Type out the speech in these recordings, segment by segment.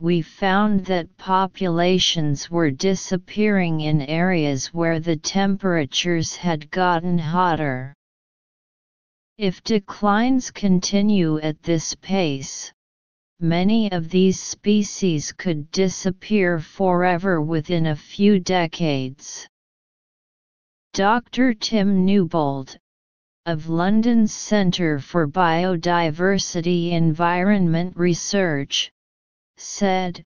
we found that populations were disappearing in areas where the temperatures had gotten hotter. If declines continue at this pace, many of these species could disappear forever within a few decades. Dr. Tim Newbold, of London's Centre for Biodiversity Environment Research, said,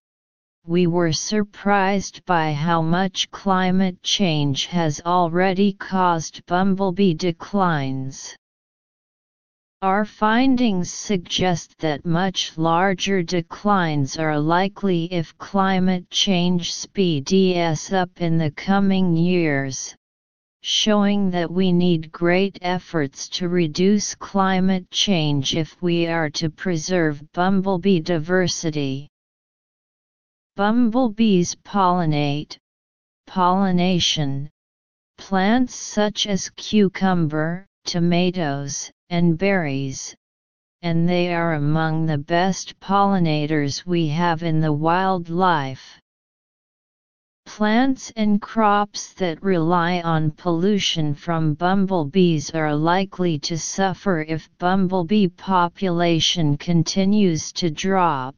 We were surprised by how much climate change has already caused bumblebee declines. Our findings suggest that much larger declines are likely if climate change speeds up in the coming years, showing that we need great efforts to reduce climate change if we are to preserve bumblebee diversity. Bumblebees pollinate, pollination, plants such as cucumber, tomatoes, and berries, and they are among the best pollinators we have in the wildlife. Plants and crops that rely on pollution from bumblebees are likely to suffer if bumblebee population continues to drop.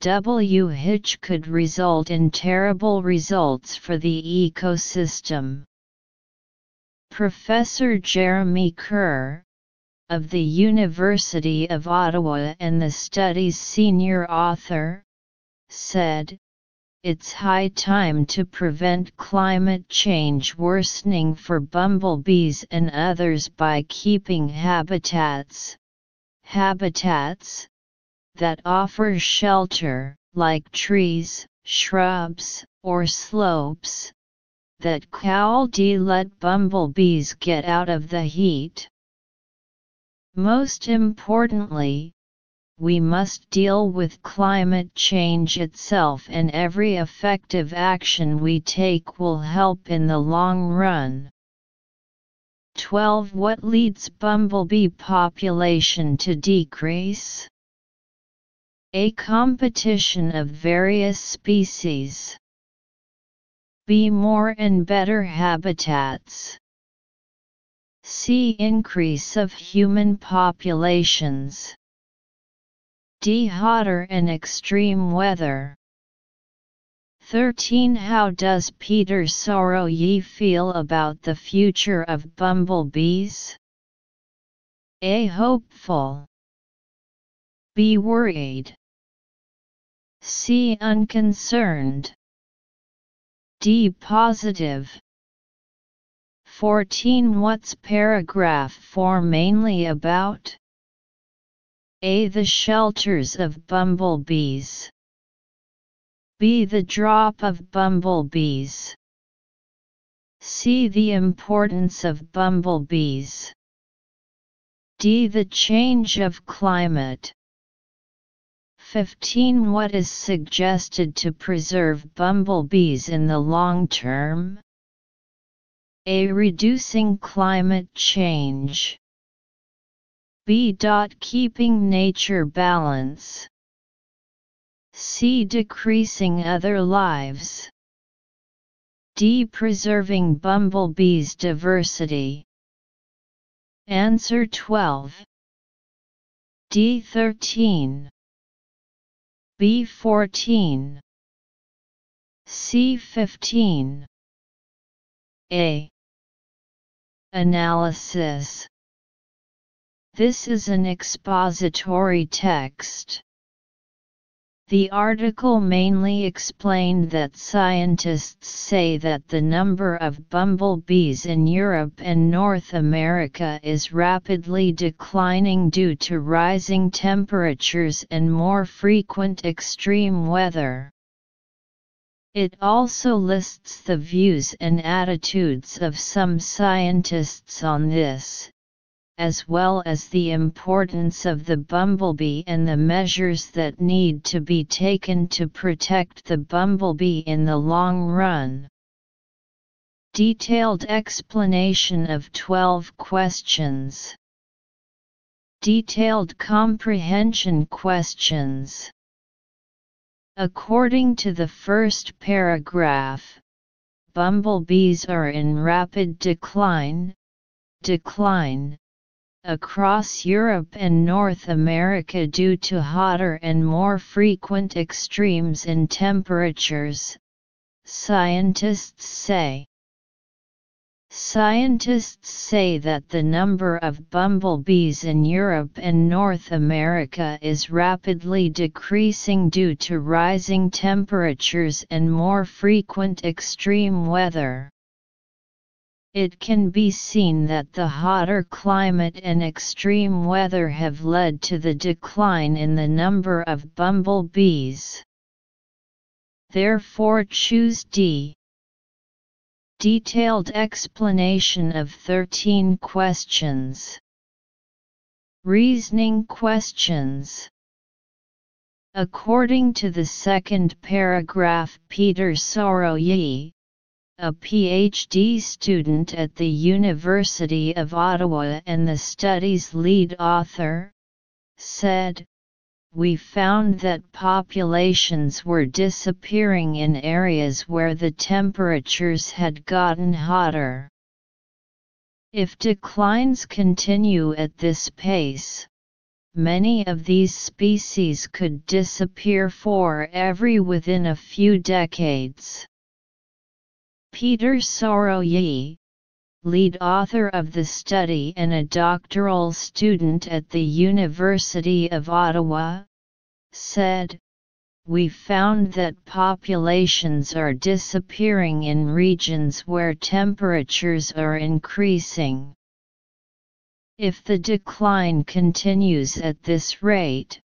WH could result in terrible results for the ecosystem. Professor Jeremy Kerr, of the University of Ottawa and the study's senior author, said, It's high time to prevent climate change worsening for bumblebees and others by keeping habitats, habitats, that offers shelter, like trees, shrubs, or slopes, that Cowldy let bumblebees get out of the heat. Most importantly, we must deal with climate change itself and every effective action we take will help in the long run. 12. What leads bumblebee population to decrease? A competition of various species. B. More and better habitats. C. Increase of human populations. D. Hotter and extreme weather. 13. How does Peter Soroye feel about the future of bumblebees? A. Hopeful. Be worried. C. Unconcerned. D. Positive. 14. What's paragraph 4 mainly about? A. The shelters of bumblebees. B. The drop of bumblebees. C. The importance of bumblebees. D. The change of climate. 15 What is suggested to preserve bumblebees in the long term? A. Reducing climate change. B. Keeping nature balance. C. Decreasing other lives. D. Preserving bumblebees diversity. Answer 12. D. 13. B14 C15 A. Analysis. This is an expository text. The article mainly explained that scientists say that the number of bumblebees in Europe and North America is rapidly declining due to rising temperatures and more frequent extreme weather. It also lists the views and attitudes of some scientists on this, as well as the importance of the bumblebee and the measures that need to be taken to protect the bumblebee in the long run. Detailed explanation of 12 questions. Detailed comprehension questions. According to the first paragraph, bumblebees are in rapid decline, decline, across Europe and North America due to hotter and more frequent extremes in temperatures, scientists say. Scientists say that the number of bumblebees in Europe and North America is rapidly decreasing due to rising temperatures and more frequent extreme weather. It can be seen that the hotter climate and extreme weather have led to the decline in the number of bumblebees. Therefore choose D. Detailed explanation of 13 questions. Reasoning questions. According to the second paragraph Peter Soroye, a PhD student at the University of Ottawa and the study's lead author, said, we found that populations were disappearing in areas where the temperatures had gotten hotter. If declines continue at this pace, many of these species could disappear for every within a few decades. Peter Soroye, lead author of the study and a doctoral student at the University of Ottawa, said, We found that populations are disappearing in regions where temperatures are increasing. If the decline continues at this rate,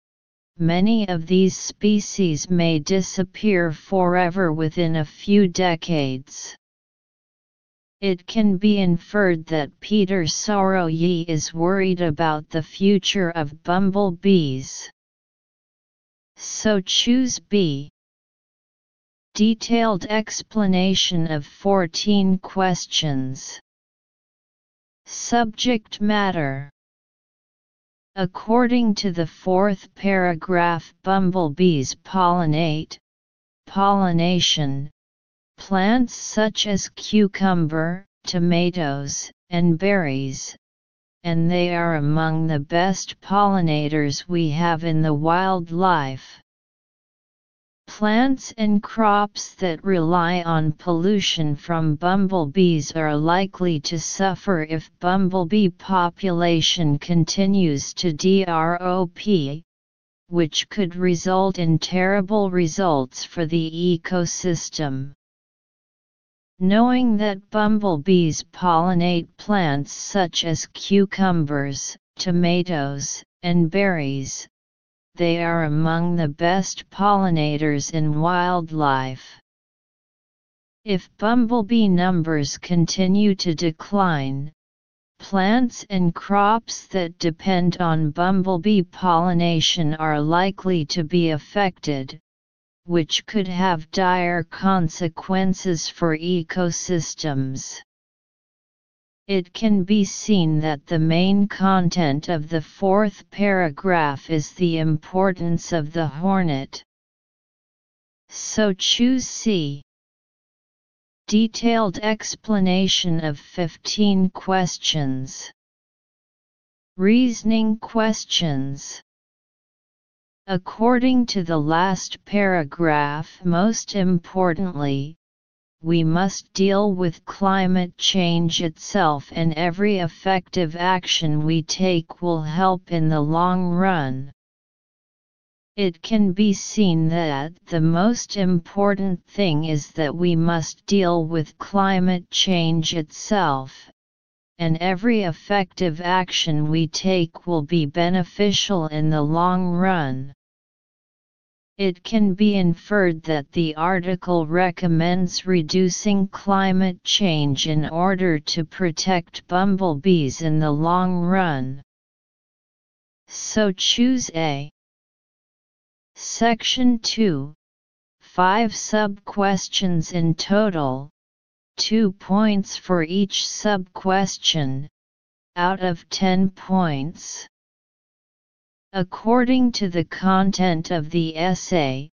many of these species may disappear forever within a few decades. It can be inferred that Peter Soroye is worried about the future of bumblebees. So choose B. Detailed explanation of 14 questions. Subject matter According to the fourth paragraph bumblebees pollinate, pollination, Plants such as cucumber, tomatoes, and berries, and they are among the best pollinators we have in the wildlife. Plants and crops that rely on pollution from bumblebees are likely to suffer if bumblebee population continues to drop, which could result in terrible results for the ecosystem. Knowing that bumblebees pollinate plants such as cucumbers, tomatoes, and berries, they are among the best pollinators in wildlife. If bumblebee numbers continue to decline, plants and crops that depend on bumblebee pollination are likely to be affected, which could have dire consequences for ecosystems. It can be seen that the main content of the fourth paragraph is the importance of the hornet. So choose C. Detailed explanation of 15 questions. Reasoning questions According to the last paragraph most importantly, we must deal with climate change itself and every effective action we take will help in the long run. It can be seen that the most important thing is that we must deal with climate change itself, and every effective action we take will be beneficial in the long run. It can be inferred that the article recommends reducing climate change in order to protect bumblebees in the long run. So choose A. Section 2 5 sub-questions in total, 2 points for each sub-question, out of 10 points. According to the content of the essay,